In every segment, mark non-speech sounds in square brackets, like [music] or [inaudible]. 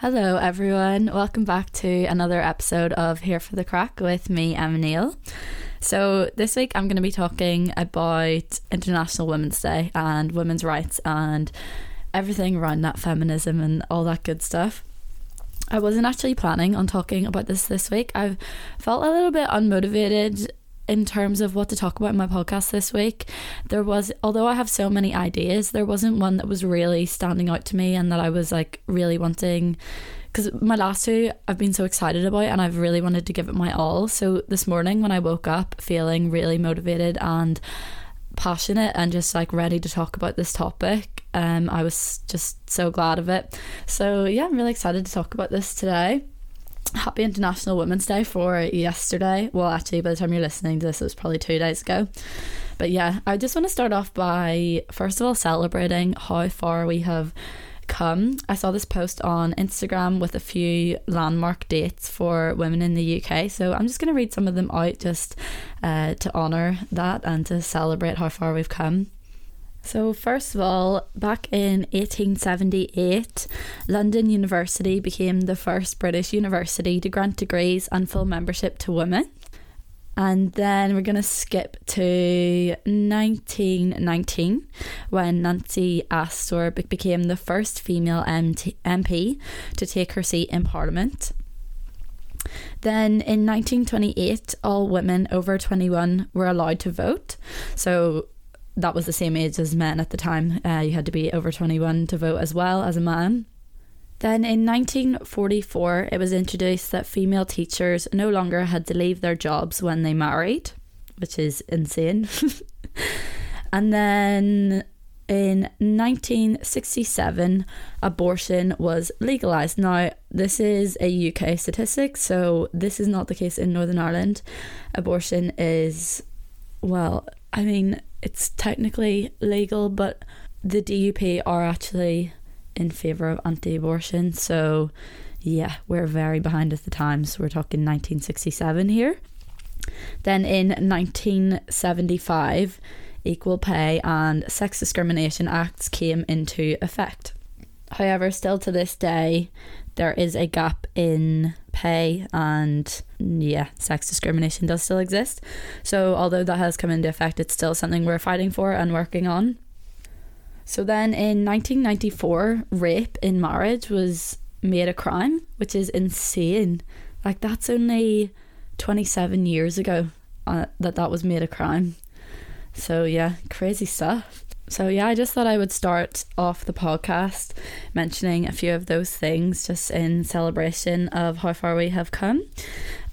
Hello, everyone. Welcome back to another episode of Here for the Crack with me, Emma Neal. So, this week I'm going to be talking about International Women's Day and women's rights and everything around that feminism and all that good stuff. I wasn't actually planning on talking about this this week. I've felt a little bit unmotivated in terms of what to talk about in my podcast this week. There was, although I have so many ideas, there wasn't one that was really standing out to me and that I was like really wanting. Because my last two I've been so excited about and I've really wanted to give it my all. So this morning when I woke up feeling really motivated and passionate and just like ready to talk about this topic, um, I was just so glad of it. So yeah, I'm really excited to talk about this today happy International Women's Day for yesterday. Well, actually, by the time you're listening to this, it was probably two days ago. But yeah, I just want to start off by, first of all, celebrating how far we have come. I saw this post on Instagram with a few landmark dates for women in the UK. So I'm just going to read some of them out just uh, to honour that and to celebrate how far we've come. So, first of all, back in 1878, London University became the first British university to grant degrees and full membership to women. And then we're going to skip to 1919 when Nancy Astor became the first female MP to take her seat in Parliament. Then in 1928, all women over 21 were allowed to vote. So that was the same age as men at the time. Uh, you had to be over 21 to vote as well as a man. Then in 1944, it was introduced that female teachers no longer had to leave their jobs when they married, which is insane. [laughs] and then in 1967, abortion was legalised. Now, this is a UK statistic, so this is not the case in Northern Ireland. Abortion is, well, I mean, it's technically legal, but the DUP are actually in favour of anti abortion. So, yeah, we're very behind at the times. We're talking 1967 here. Then in 1975, Equal Pay and Sex Discrimination Acts came into effect. However, still to this day, there is a gap in pay and yeah, sex discrimination does still exist. So, although that has come into effect, it's still something we're fighting for and working on. So, then in 1994, rape in marriage was made a crime, which is insane. Like, that's only 27 years ago uh, that that was made a crime. So, yeah, crazy stuff. So, yeah, I just thought I would start off the podcast mentioning a few of those things just in celebration of how far we have come.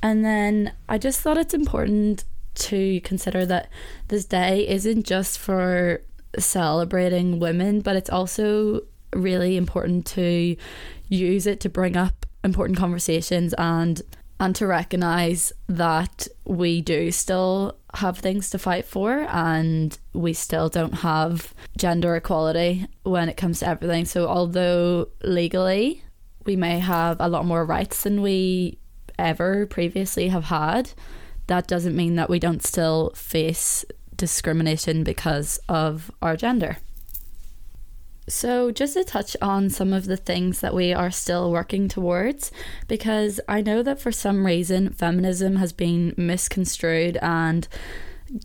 And then I just thought it's important to consider that this day isn't just for celebrating women, but it's also really important to use it to bring up important conversations and and to recognize that we do still have things to fight for and we still don't have gender equality when it comes to everything. So although legally we may have a lot more rights than we ever previously have had, that doesn't mean that we don't still face discrimination because of our gender. So, just to touch on some of the things that we are still working towards, because I know that for some reason feminism has been misconstrued and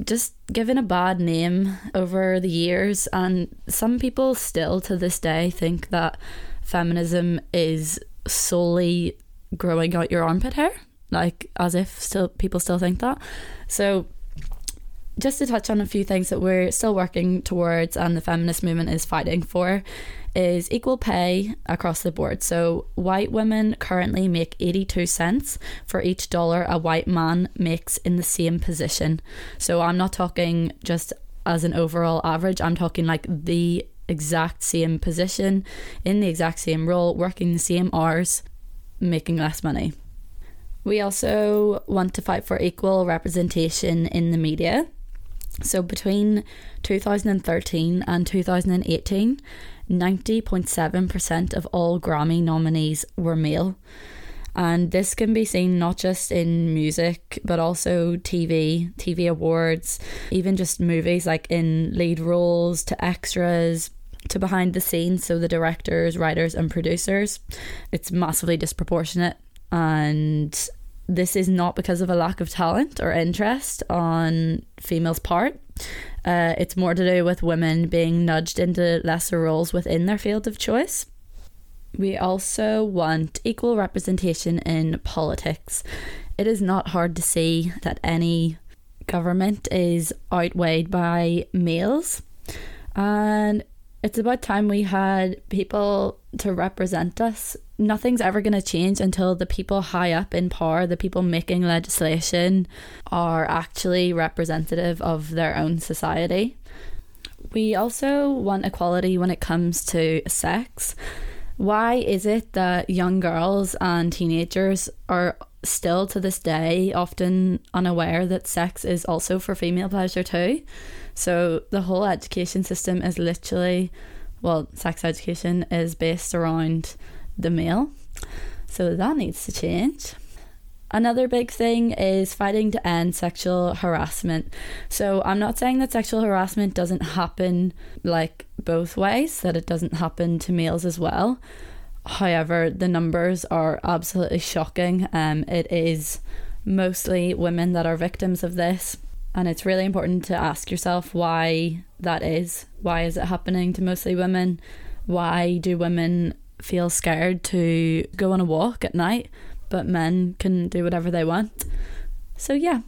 just given a bad name over the years, and some people still to this day think that feminism is solely growing out your armpit hair, like as if still people still think that. So just to touch on a few things that we're still working towards and the feminist movement is fighting for is equal pay across the board. So, white women currently make 82 cents for each dollar a white man makes in the same position. So, I'm not talking just as an overall average, I'm talking like the exact same position, in the exact same role, working the same hours, making less money. We also want to fight for equal representation in the media. So between 2013 and 2018, 90.7% of all Grammy nominees were male. And this can be seen not just in music, but also TV, TV awards, even just movies like in lead roles to extras, to behind the scenes, so the directors, writers, and producers, it's massively disproportionate. And this is not because of a lack of talent or interest on females' part. Uh, it's more to do with women being nudged into lesser roles within their field of choice. We also want equal representation in politics. It is not hard to see that any government is outweighed by males. And it's about time we had people to represent us. Nothing's ever going to change until the people high up in power, the people making legislation, are actually representative of their own society. We also want equality when it comes to sex. Why is it that young girls and teenagers are still to this day often unaware that sex is also for female pleasure too? So the whole education system is literally, well, sex education is based around the male. So that needs to change. Another big thing is fighting to end sexual harassment. So I'm not saying that sexual harassment doesn't happen like both ways, that it doesn't happen to males as well. However, the numbers are absolutely shocking. Um, it is mostly women that are victims of this. And it's really important to ask yourself why that is. Why is it happening to mostly women? Why do women feel scared to go on a walk at night, but men can do whatever they want? So, yeah,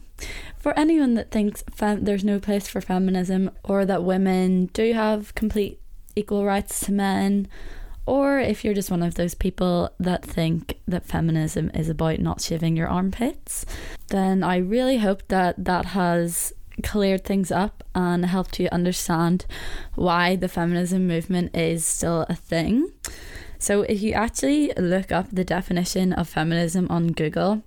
for anyone that thinks fem- there's no place for feminism or that women do have complete equal rights to men, or if you're just one of those people that think that feminism is about not shaving your armpits, then I really hope that that has cleared things up and helped you understand why the feminism movement is still a thing. So, if you actually look up the definition of feminism on Google,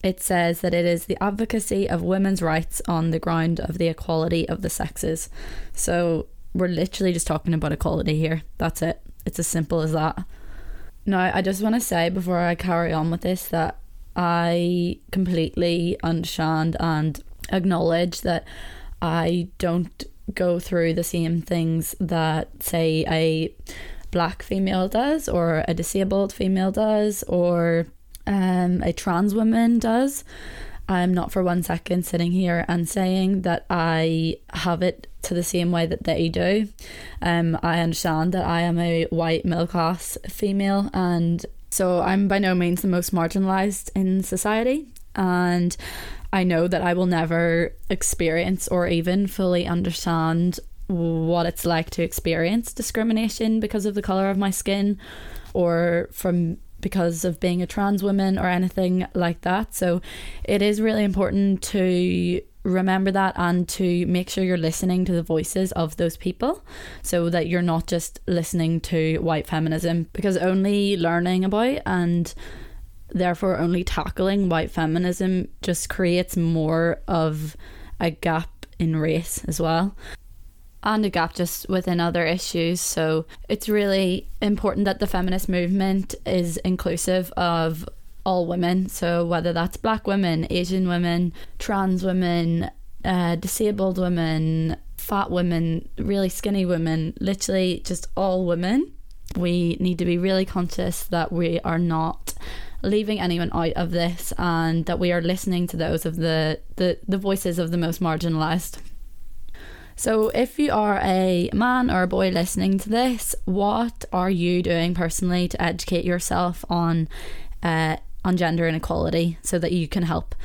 it says that it is the advocacy of women's rights on the ground of the equality of the sexes. So, we're literally just talking about equality here. That's it. It's as simple as that. Now, I just want to say before I carry on with this that I completely understand and acknowledge that I don't go through the same things that, say, a black female does, or a disabled female does, or um, a trans woman does. I'm not for one second sitting here and saying that I have it to the same way that they do. Um, I understand that I am a white middle class female, and so I'm by no means the most marginalised in society. And I know that I will never experience or even fully understand what it's like to experience discrimination because of the colour of my skin or from because of being a trans woman or anything like that. So it is really important to remember that and to make sure you're listening to the voices of those people so that you're not just listening to white feminism because only learning about and therefore only tackling white feminism just creates more of a gap in race as well and a gap just within other issues. So it's really important that the feminist movement is inclusive of all women. So whether that's black women, Asian women, trans women, uh, disabled women, fat women, really skinny women, literally just all women. We need to be really conscious that we are not leaving anyone out of this and that we are listening to those of the, the, the voices of the most marginalized. So, if you are a man or a boy listening to this, what are you doing personally to educate yourself on uh, on gender inequality so that you can help?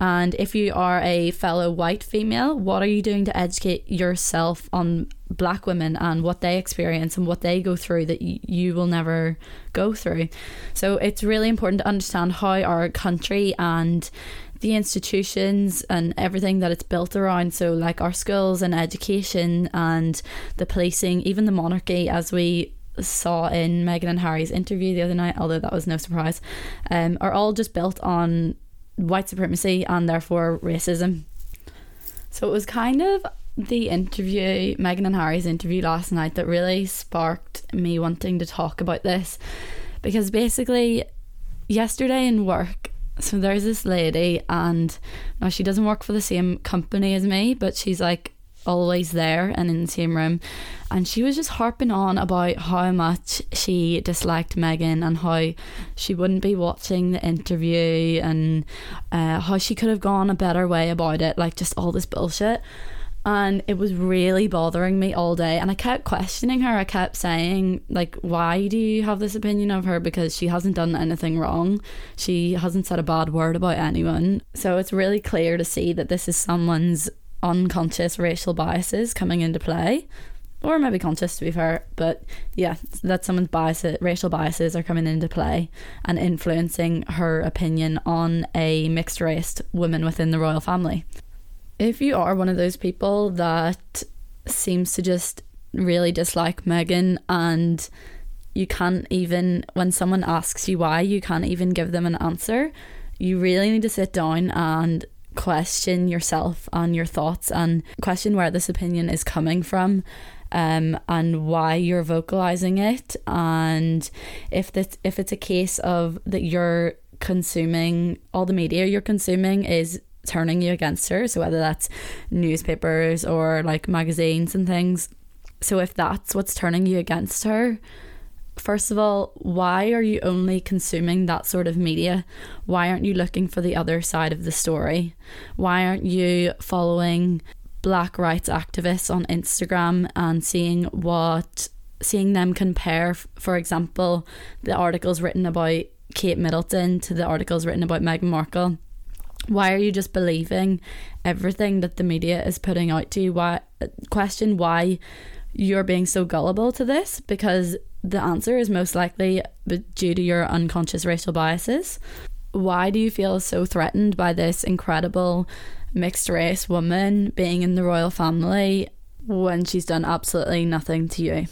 And if you are a fellow white female, what are you doing to educate yourself on black women and what they experience and what they go through that y- you will never go through? So it's really important to understand how our country and the institutions and everything that it's built around. So, like our schools and education and the policing, even the monarchy, as we saw in Meghan and Harry's interview the other night, although that was no surprise, um, are all just built on white supremacy and therefore racism. So, it was kind of the interview, Meghan and Harry's interview last night, that really sparked me wanting to talk about this because basically, yesterday in work, so there's this lady, and now she doesn't work for the same company as me, but she's like always there and in the same room. And she was just harping on about how much she disliked Meghan and how she wouldn't be watching the interview and uh, how she could have gone a better way about it, like just all this bullshit and it was really bothering me all day. And i kept questioning her. I kept saying like why do you have this opinion of her? Because she hasn't done anything wrong. She hasn't said a bad word about anyone. So it's really clear to see that this is someone's unconscious racial biases coming into play. Or maybe conscious to be fair. But yeah that someone's biases racial biases are coming into play and influencing her opinion on a mixed race woman within the royal family if you are one of those people that seems to just really dislike Meghan and you can't even when someone asks you why you can't even give them an answer you really need to sit down and question yourself and your thoughts and question where this opinion is coming from um, and why you're vocalizing it. And if that if it's a case of that you're consuming all the media you're consuming is turning you against her. So whether that's newspapers or like magazines and things. So if that's what's turning you against her, first of all, why are you only consuming that sort of media? Why aren't you looking for the other side of the story? Why aren't you following black rights activists on Instagram and seeing what seeing them compare for example the articles written about Kate Middleton to the articles written about Meghan Markle why are you just believing everything that the media is putting out to you? Why question why you're being so gullible to this because the answer is most likely due to your unconscious racial biases. Why do you feel so threatened by this incredible mixed race woman being in the royal family when she's done absolutely nothing to you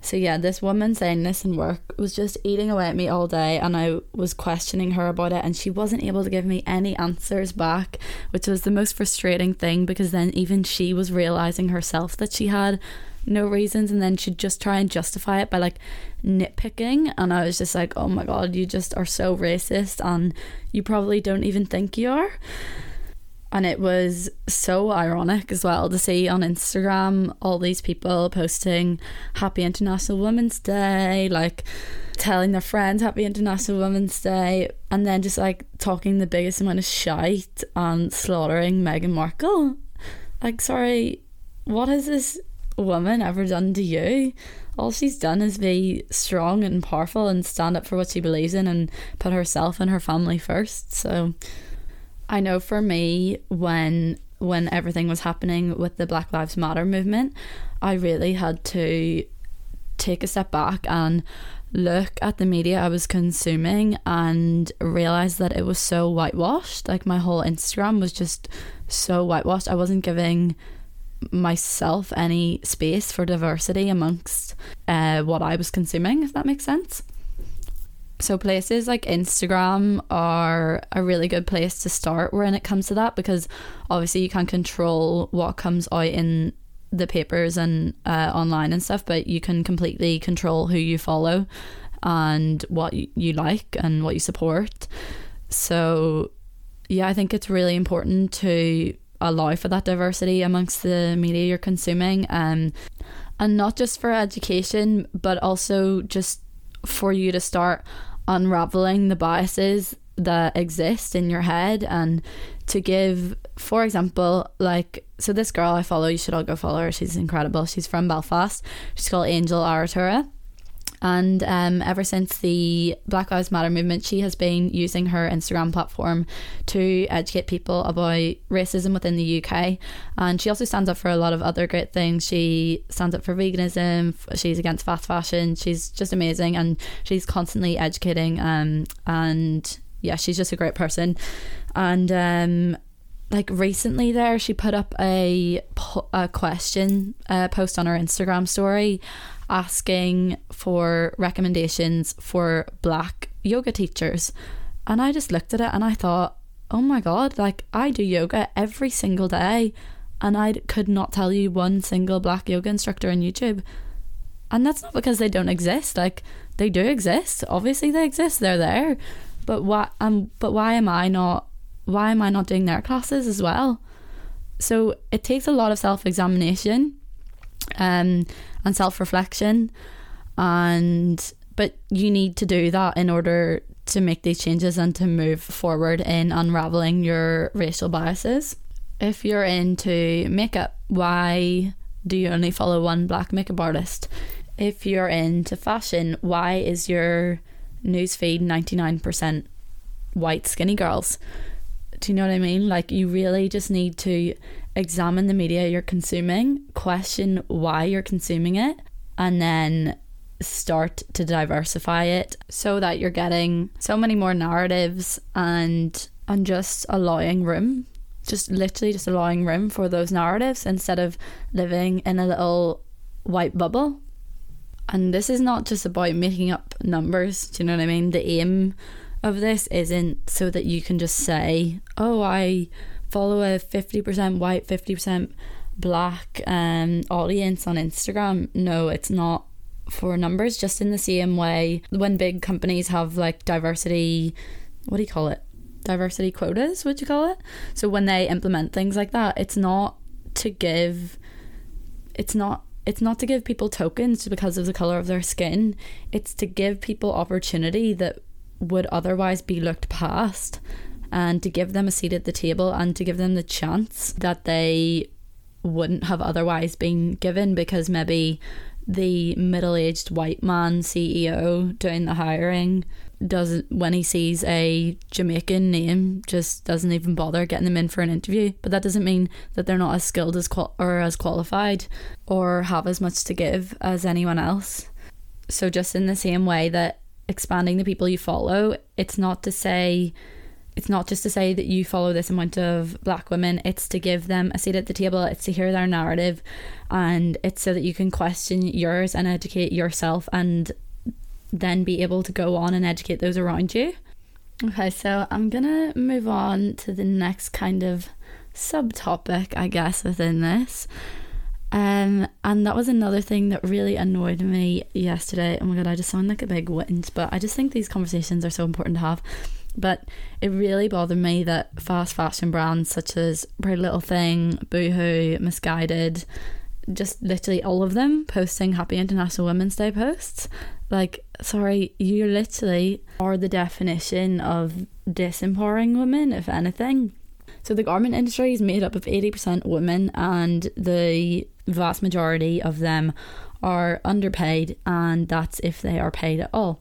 so yeah, this woman saying this in work was just eating away at me all day and I was questioning her about it and she wasn't able to give me any answers back, which was the most frustrating thing because then even she was realizing herself that she had no reasons and then she'd just try and justify it by like nitpicking and I was just like, "Oh my god, you just are so racist and you probably don't even think you are." And it was so ironic as well to see on Instagram all these people posting Happy International Women's Day, like telling their friends Happy International Women's Day, and then just like talking the biggest amount of shite and slaughtering Meghan Markle. Like, sorry, what has this woman ever done to you? All she's done is be strong and powerful and stand up for what she believes in and put herself and her family first. So, I know for me when when everything was happening with the Black Lives Matter movement, I really had to take a step back and look at the media I was consuming and realize that it was so whitewashed. Like my whole Instagram was just so whitewashed. I wasn't giving myself any space for diversity amongst uh, what I was consuming, if that makes sense. So places like Instagram are a really good place to start when it comes to that because obviously you can't control what comes out in the papers and uh, online and stuff, but you can completely control who you follow and what you like and what you support. So yeah, I think it's really important to allow for that diversity amongst the media you're consuming um, and not just for education but also just for you to start unraveling the biases that exist in your head and to give for example like so this girl I follow you should all go follow her. She's incredible. She's from Belfast. She's called Angel Aratura and um, ever since the Black Lives Matter movement, she has been using her Instagram platform to educate people about racism within the UK. And she also stands up for a lot of other great things. She stands up for veganism, she's against fast fashion, she's just amazing, and she's constantly educating. Um, and yeah, she's just a great person. And um, like recently there she put up a, a question uh, post on her instagram story asking for recommendations for black yoga teachers. And I just looked at it and I thought, oh my God, like I do yoga every single day and I could not tell you one single black yoga instructor on YouTube. And that's not because they don't exist. Like they do exist. Obviously they exist. They're there. But why um but why am I not why am I not doing their classes as well? So it takes a lot of self examination um, and self reflection. And but you need to do that in order to make these changes and to move forward in unraveling your racial biases. If you're into makeup, why do you only follow one black makeup artist? If you're into fashion, why is your newsfeed 99% white skinny girls? Do you know what I mean? Like, you really just need to examine the media you're consuming, question why you're consuming it, and then start to diversify it so that you're getting so many more narratives and and just allowing room. Just literally just allowing room for those narratives instead of living in a little white bubble. And this is not just about making up numbers do you know what i mean? The aim of this isn't so that you can just say oh i follow a 50% white 50% black um audience on instagram no it's not for numbers, just in the same way when big companies have like diversity, what do you call it? Diversity quotas, would you call it? So when they implement things like that, it's not to give, it's not it's not to give people tokens because of the color of their skin. It's to give people opportunity that would otherwise be looked past and to give them a seat at the table and to give them the chance that they wouldn't have otherwise been given because maybe the middle-aged white man CEO doing the hiring doesn't when he sees a Jamaican name just doesn't even bother getting them in for an interview. But that doesn't mean that they're not as skilled as qual- or as qualified or have as much to give as anyone else. So just in the same way that expanding the people you follow it's not to say it's not just to say that you follow this amount of black women, it's to give them a seat at the table, it's to hear their narrative, and it's so that you can question yours and educate yourself and then be able to go on and educate those around you. Okay, so I'm gonna move on to the next kind of subtopic, I guess, within this. Um, and that was another thing that really annoyed me yesterday. Oh my god, I just sound like a big whinge, but I just think these conversations are so important to have. But it really bothered me that fast fashion brands such as Pretty Little Thing, Boohoo, Missguided, just literally all of them posting Happy International Women's Day posts. Like, sorry, you literally are the definition of disempowering women, if anything. So the garment industry is made up of 80% women, and the vast majority of them are underpaid, and that's if they are paid at all.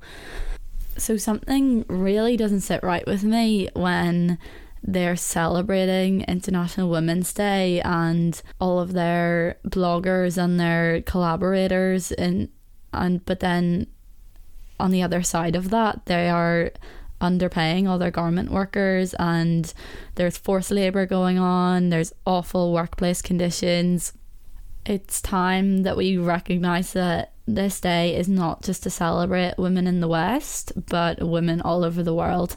So something really doesn't sit right with me when they're celebrating International Women's Day and all of their bloggers and their collaborators and and but then on the other side of that they are underpaying all their garment workers and there's forced labor going on there's awful workplace conditions it's time that we recognize that this day is not just to celebrate women in the West, but women all over the world.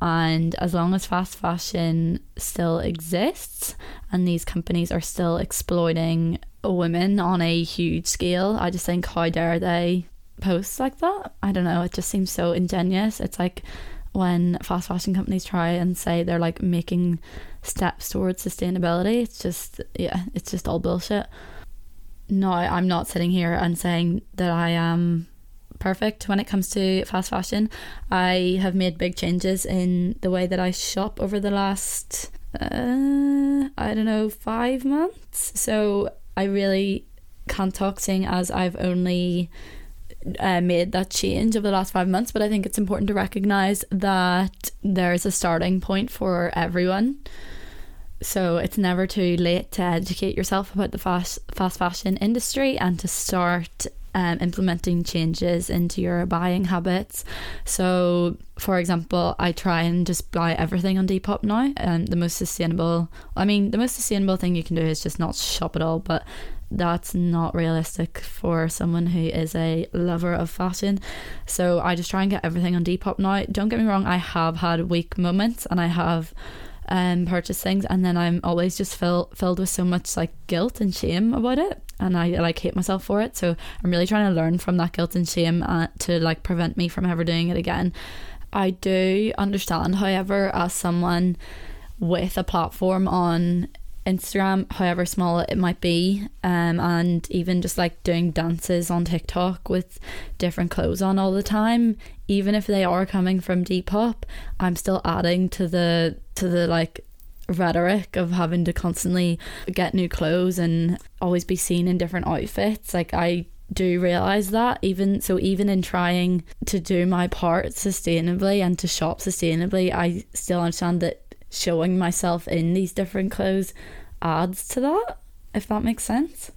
And as long as fast fashion still exists and these companies are still exploiting women on a huge scale, I just think, how dare they post like that? I don't know. It just seems so ingenious. It's like when fast fashion companies try and say they're like making steps towards sustainability, it's just, yeah, it's just all bullshit no, I'm not sitting here and saying that I am perfect when it comes to fast fashion. I have made big changes in the way that I shop over the last, uh, I don't know, five months. So I really can't talk seeing as I've only uh, made that change over the last five months, but I think it's important to recognize that there's a starting point for everyone. So it's never too late to educate yourself about the fast fast fashion industry and to start um, implementing changes into your buying habits. So, for example, I try and just buy everything on Depop now. And the most sustainable, I mean, the most sustainable thing you can do is just not shop at all. But that's not realistic for someone who is a lover of fashion. So I just try and get everything on Depop now. Don't get me wrong, I have had weak moments and I have um, purchase things, and then I'm always just fill, filled with so much like guilt and shame about it, and I like hate myself for it. So I'm really trying to learn from that guilt and shame uh, to like prevent me from ever doing it again. I do understand, however, as someone with a platform on Instagram, however small it might be, um, and even just like doing dances on TikTok with different clothes on all the time, even if they are coming from Depop, I'm still adding to the to the like rhetoric of having to constantly get new clothes and always be seen in different outfits. Like I do realize that even so even in trying to do my part sustainably and to shop sustainably I still understand that showing myself in these different clothes adds to that if that makes sense.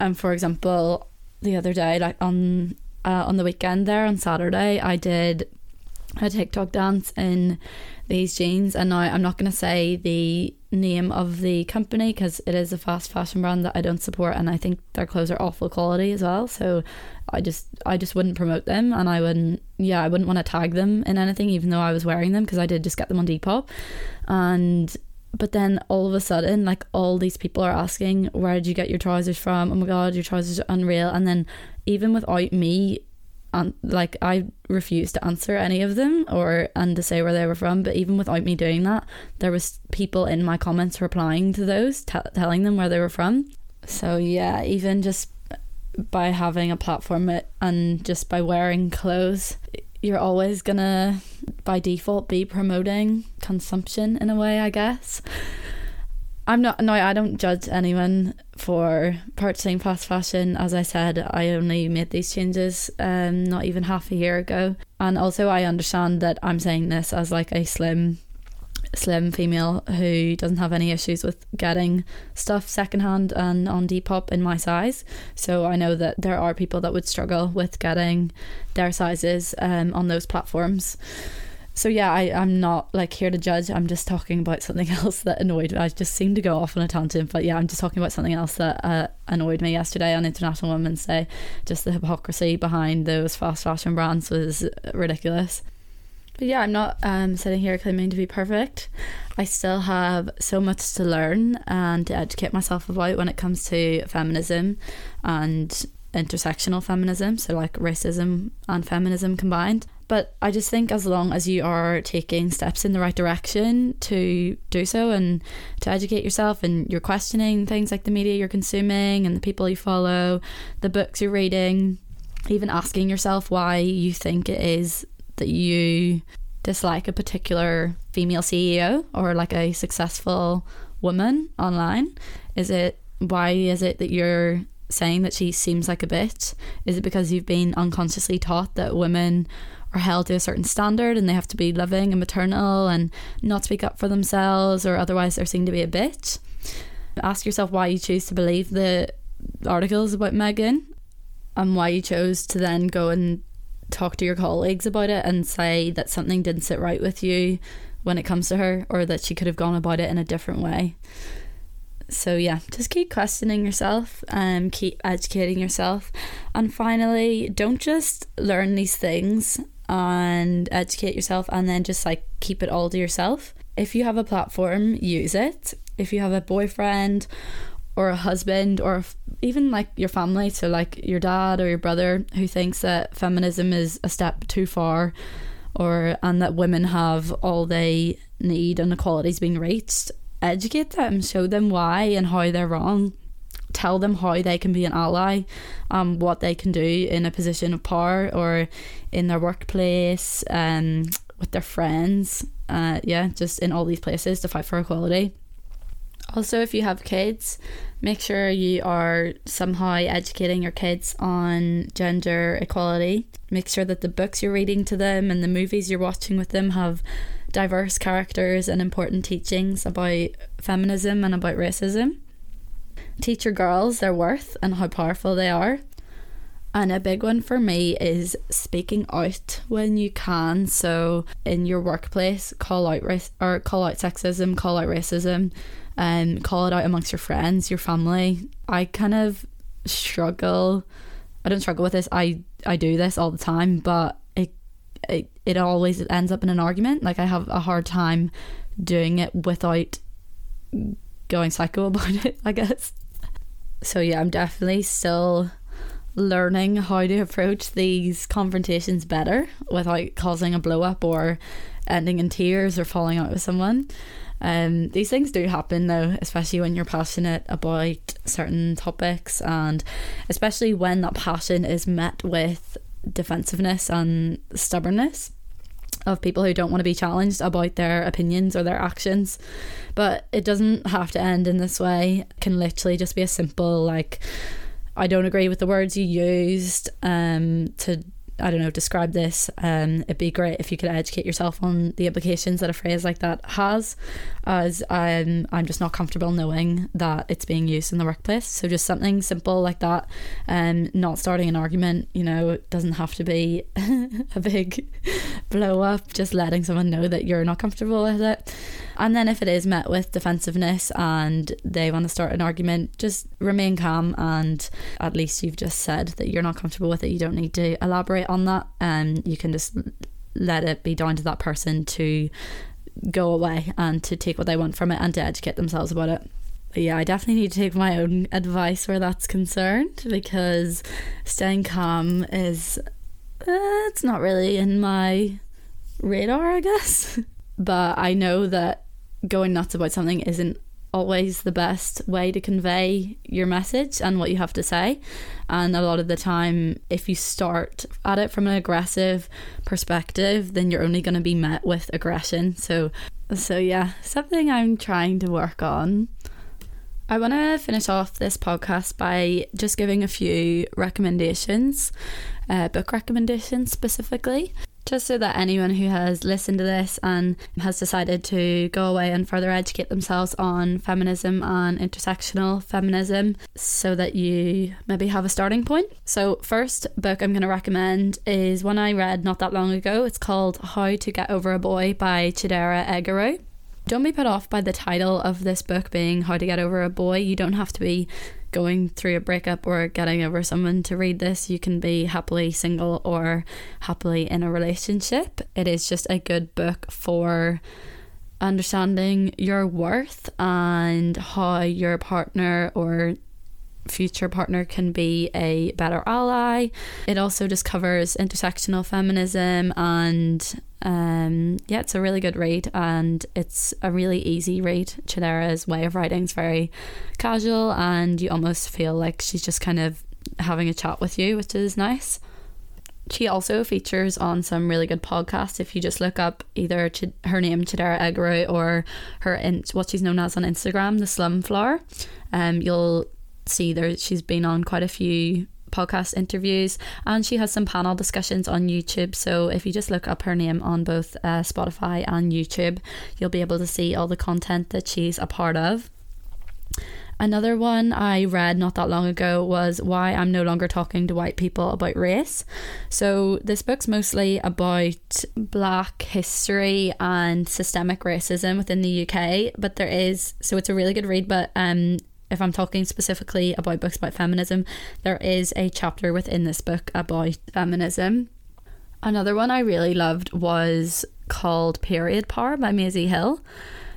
And for example the other day like on uh, on the weekend there on Saturday I did a TikTok dance in these jeans and now I'm not going to say the name of the company because it is a fast fashion brand that I don't support and I think their clothes are awful quality as well so I just I just wouldn't promote them and I wouldn't yeah I wouldn't want to tag them in anything even though I was wearing them because I did just get them on Depop. And but then all of a sudden like all these people are asking where did you get your trousers from? Oh my god your trousers are unreal. And then even without me and like I refused to answer any of them or and to say where they were from but even without me doing that there was people in my comments replying to those t- telling them where they were from. So yeah even just by having a platform and just by wearing clothes you're always gonna by default be promoting consumption in a way I guess. I'm not no I don't judge anyone for purchasing fast fashion. As I said I only made these changes um not even half a year ago. And also I understand that I'm saying this as like a slim slim female who doesn't have any issues with getting stuff secondhand and on Depop in my size. So I know that there are people that would struggle with getting their sizes um on those platforms. So yeah I, i'm not like here to judge. I'm just talking about something [laughs] else that annoyed me. I just seem to go off on a tangent but yeah i'm just talking about something else that uh, annoyed me yesterday on international women's day. Just the hypocrisy behind those fast fashion brands was ridiculous yeah i'm not um, sitting here claiming to be perfect. I still have so much to learn and to educate myself about when it comes to feminism and intersectional feminism so like racism and feminism combined. But I just think as long as you are taking steps in the right direction to do so and to educate yourself and you're questioning things like the media you're consuming and the people you follow, the books you're reading, even asking yourself why you think it is that you dislike a particular female CEO or like a successful woman online. Is it why is it that you're saying that she seems like a bitch? Is it because you've been unconsciously taught that women are held to a certain standard and they have to be loving and maternal and not speak up for themselves or otherwise they're seen to be a bitch. Ask yourself why you choose to believe the articles about Meghan and why you chose to then go and talk to your colleagues about it and say that something didn't sit right with you when it comes to her or that she could have gone about it in a different way. So yeah, just keep questioning yourself and um, keep educating yourself. And finally, don't just learn these things and educate yourself and then just like keep it all to yourself. If you have a platform, use it. If you have a boyfriend or a husband or even like your family, so like your dad or your brother who thinks that feminism is a step too far or and that women have all they need and equality's being reached, educate them, show them why and how they're wrong tell them how they can be an ally, um, what they can do in a position of power or in their workplace, um, with their friends, uh, yeah, just in all these places to fight for equality. Also, if you have kids, make sure you are somehow educating your kids on gender equality. Make sure that the books you're reading to them and the movies you're watching with them have diverse characters and important teachings about feminism and about racism teach your girls their worth and how powerful they are. And a big one for me is speaking out when you can. So in your workplace, call out race or call out sexism, call out racism, and um, call it out amongst your friends, your family. I kind of struggle. I don't struggle with this. I I do this all the time, but it it it always ends up in an argument. Like I have a hard time doing it without going psycho [laughs] about it. I guess so yeah, I'm definitely still learning how to approach these confrontations better without causing a blow up or ending in tears or falling out with someone. Um, these things do happen though, especially when you're passionate about certain topics, and especially when that passion is met with defensiveness and stubbornness of people who don't want to be challenged about their opinions or their actions. But it doesn't have to end in this way. It can literally just be a simple like I don't agree with the words you used um to I don't know, describe this. Um, it'd be great if you could educate yourself on the implications that a phrase like that has, as I'm I'm just not comfortable knowing that it's being used in the workplace. So just something simple like that, um, not starting an argument. You know, it doesn't have to be [laughs] a big blow up. Just letting someone know that you're not comfortable with it. And then if it is met with defensiveness and they want to start an argument, just remain calm and at least you've just said that you're not comfortable with it. You don't need to elaborate on that and you can just let it be down to that person to go away and to take what they want from it and to educate themselves about it. But yeah, I definitely need to take my own advice where that's concerned because staying calm is uh, it's not really in my radar, I guess. [laughs] but I know that going nuts about something isn't always the best way to convey your message and what you have to say. And a lot of the time, if you start at it from an aggressive perspective, then you're only going to be met with aggression. So, so yeah, something I'm trying to work on. I want to finish off this podcast by just giving a few recommendations, uh, book recommendations specifically just so that anyone who has listened to this and has decided to go away and further educate themselves on feminism and intersectional feminism so that you maybe have a starting point. So, first book I'm going to recommend is one I read not that long ago. It's called How to Get Over a Boy by Chidera Eggerue. Don't be put off by the title of this book being How to Get Over a Boy. You don't have to be going through a breakup or getting over someone to read this. You can be happily single or happily in a relationship. It is just a good book for understanding your worth and how your partner or future partner can be a better ally. It also just covers intersectional feminism and um, yeah, it's a really good read and it's a really easy read. Chidera's way of writing is very casual and you almost feel like she's just kind of having a chat with you, which is nice. She also features on some really good podcasts. If you just look up either Ch- her name Chidera Eggerue or her in what she's known as on Instagram, the Slum Flower, um, you'll see there she's been on quite a few podcast interviews and she has some panel discussions on YouTube. So if you just look up her name on both uh, Spotify and YouTube, you'll be able to see all the content that she's a part of. Another one I read not that long ago was Why I'm No Longer Talking to White People About Race. So, this book's mostly about black history and systemic racism within the UK, but there is, so it's a really good read, but um, if I'm talking specifically about books about feminism, there is a chapter within this book about feminism. Another one I really loved was called Period Power by Maisie Hill.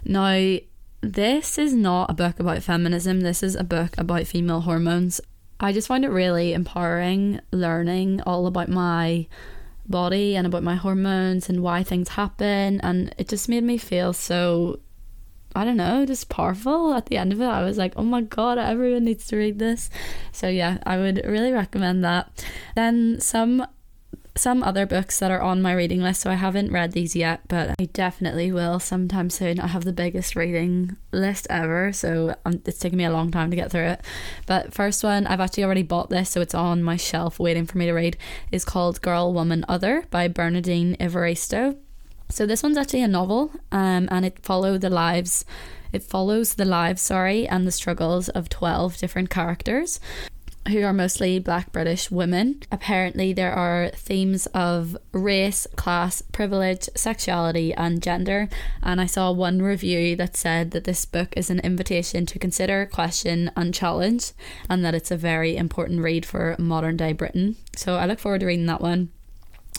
Now, this is not a book about feminism, this is a book about female hormones. I just find it really empowering learning all about my body and about my hormones and why things happen and it just made me feel so I don't know, just powerful at the end of it. I was like, oh my god, everyone needs to read this. So yeah, I would really recommend that. Then some some other books that are on my reading list, so I haven't read these yet, but I definitely will sometime soon. I have the biggest reading list ever, so um, it's taken me a long time to get through it. But first one, I've actually already bought this, so it's on my shelf waiting for me to read, is called Girl, Woman, Other by Bernardine Evaristo. So this one's actually a novel, um, and it follow the lives. It follows the lives, sorry, and the struggles of twelve different characters who are mostly black British women. Apparently, there are themes of race, class, privilege, sexuality, and gender. And I saw one review that said that this book is an invitation to consider, question, and challenge, and that it's a very important read for modern day Britain. So I look forward to reading that one.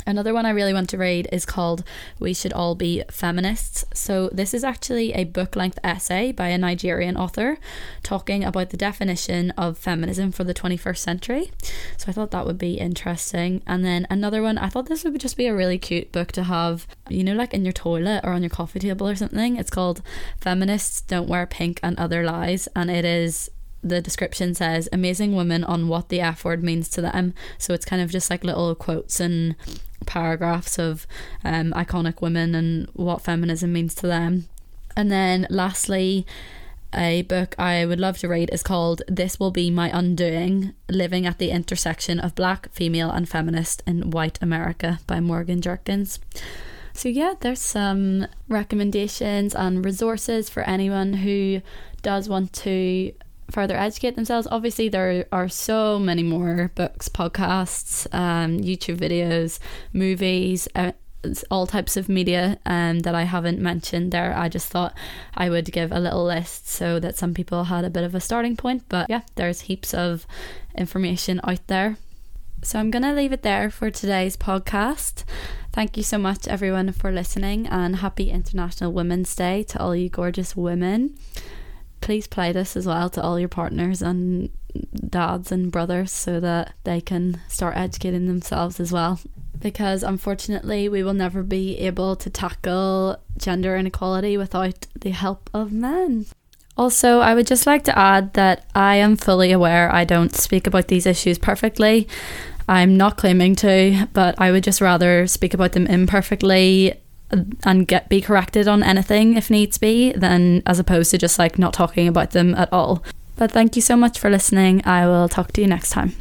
Another one I really want to read is called We Should All Be Feminists. So, this is actually a book length essay by a Nigerian author talking about the definition of feminism for the 21st century. So, I thought that would be interesting. And then another one, I thought this would just be a really cute book to have, you know, like in your toilet or on your coffee table or something. It's called Feminists Don't Wear Pink and Other Lies. And it is the description says amazing women on what the F word means to them. So it's kind of just like little quotes and paragraphs of um, iconic women and what feminism means to them. And then lastly, a book I would love to read is called This Will Be My Undoing Living at the Intersection of Black, Female, and Feminist in White America by Morgan Jerkins. So, yeah, there's some recommendations and resources for anyone who does want to further educate themselves. Obviously, there are so many more books, podcasts, um, YouTube videos, movies. Uh, all types of media um, that I haven't mentioned there. I just thought I would give a little list so that some people had a bit of a starting point. But yeah, there's heaps of information out there. So I'm going to leave it there for today's podcast. Thank you so much, everyone, for listening, and happy International Women's Day to all you gorgeous women please play this as well to all your partners and dads and brothers so that they can start educating themselves as well. Because unfortunately, we will never be able to tackle gender inequality without the help of men. Also, I would just like to add that I am fully aware I don't speak about these issues perfectly. I'm not claiming to, but I would just rather speak about them imperfectly and get be corrected on anything if needs be than as opposed to just like not talking about them at all. But thank you so much for listening. I will talk to you next time.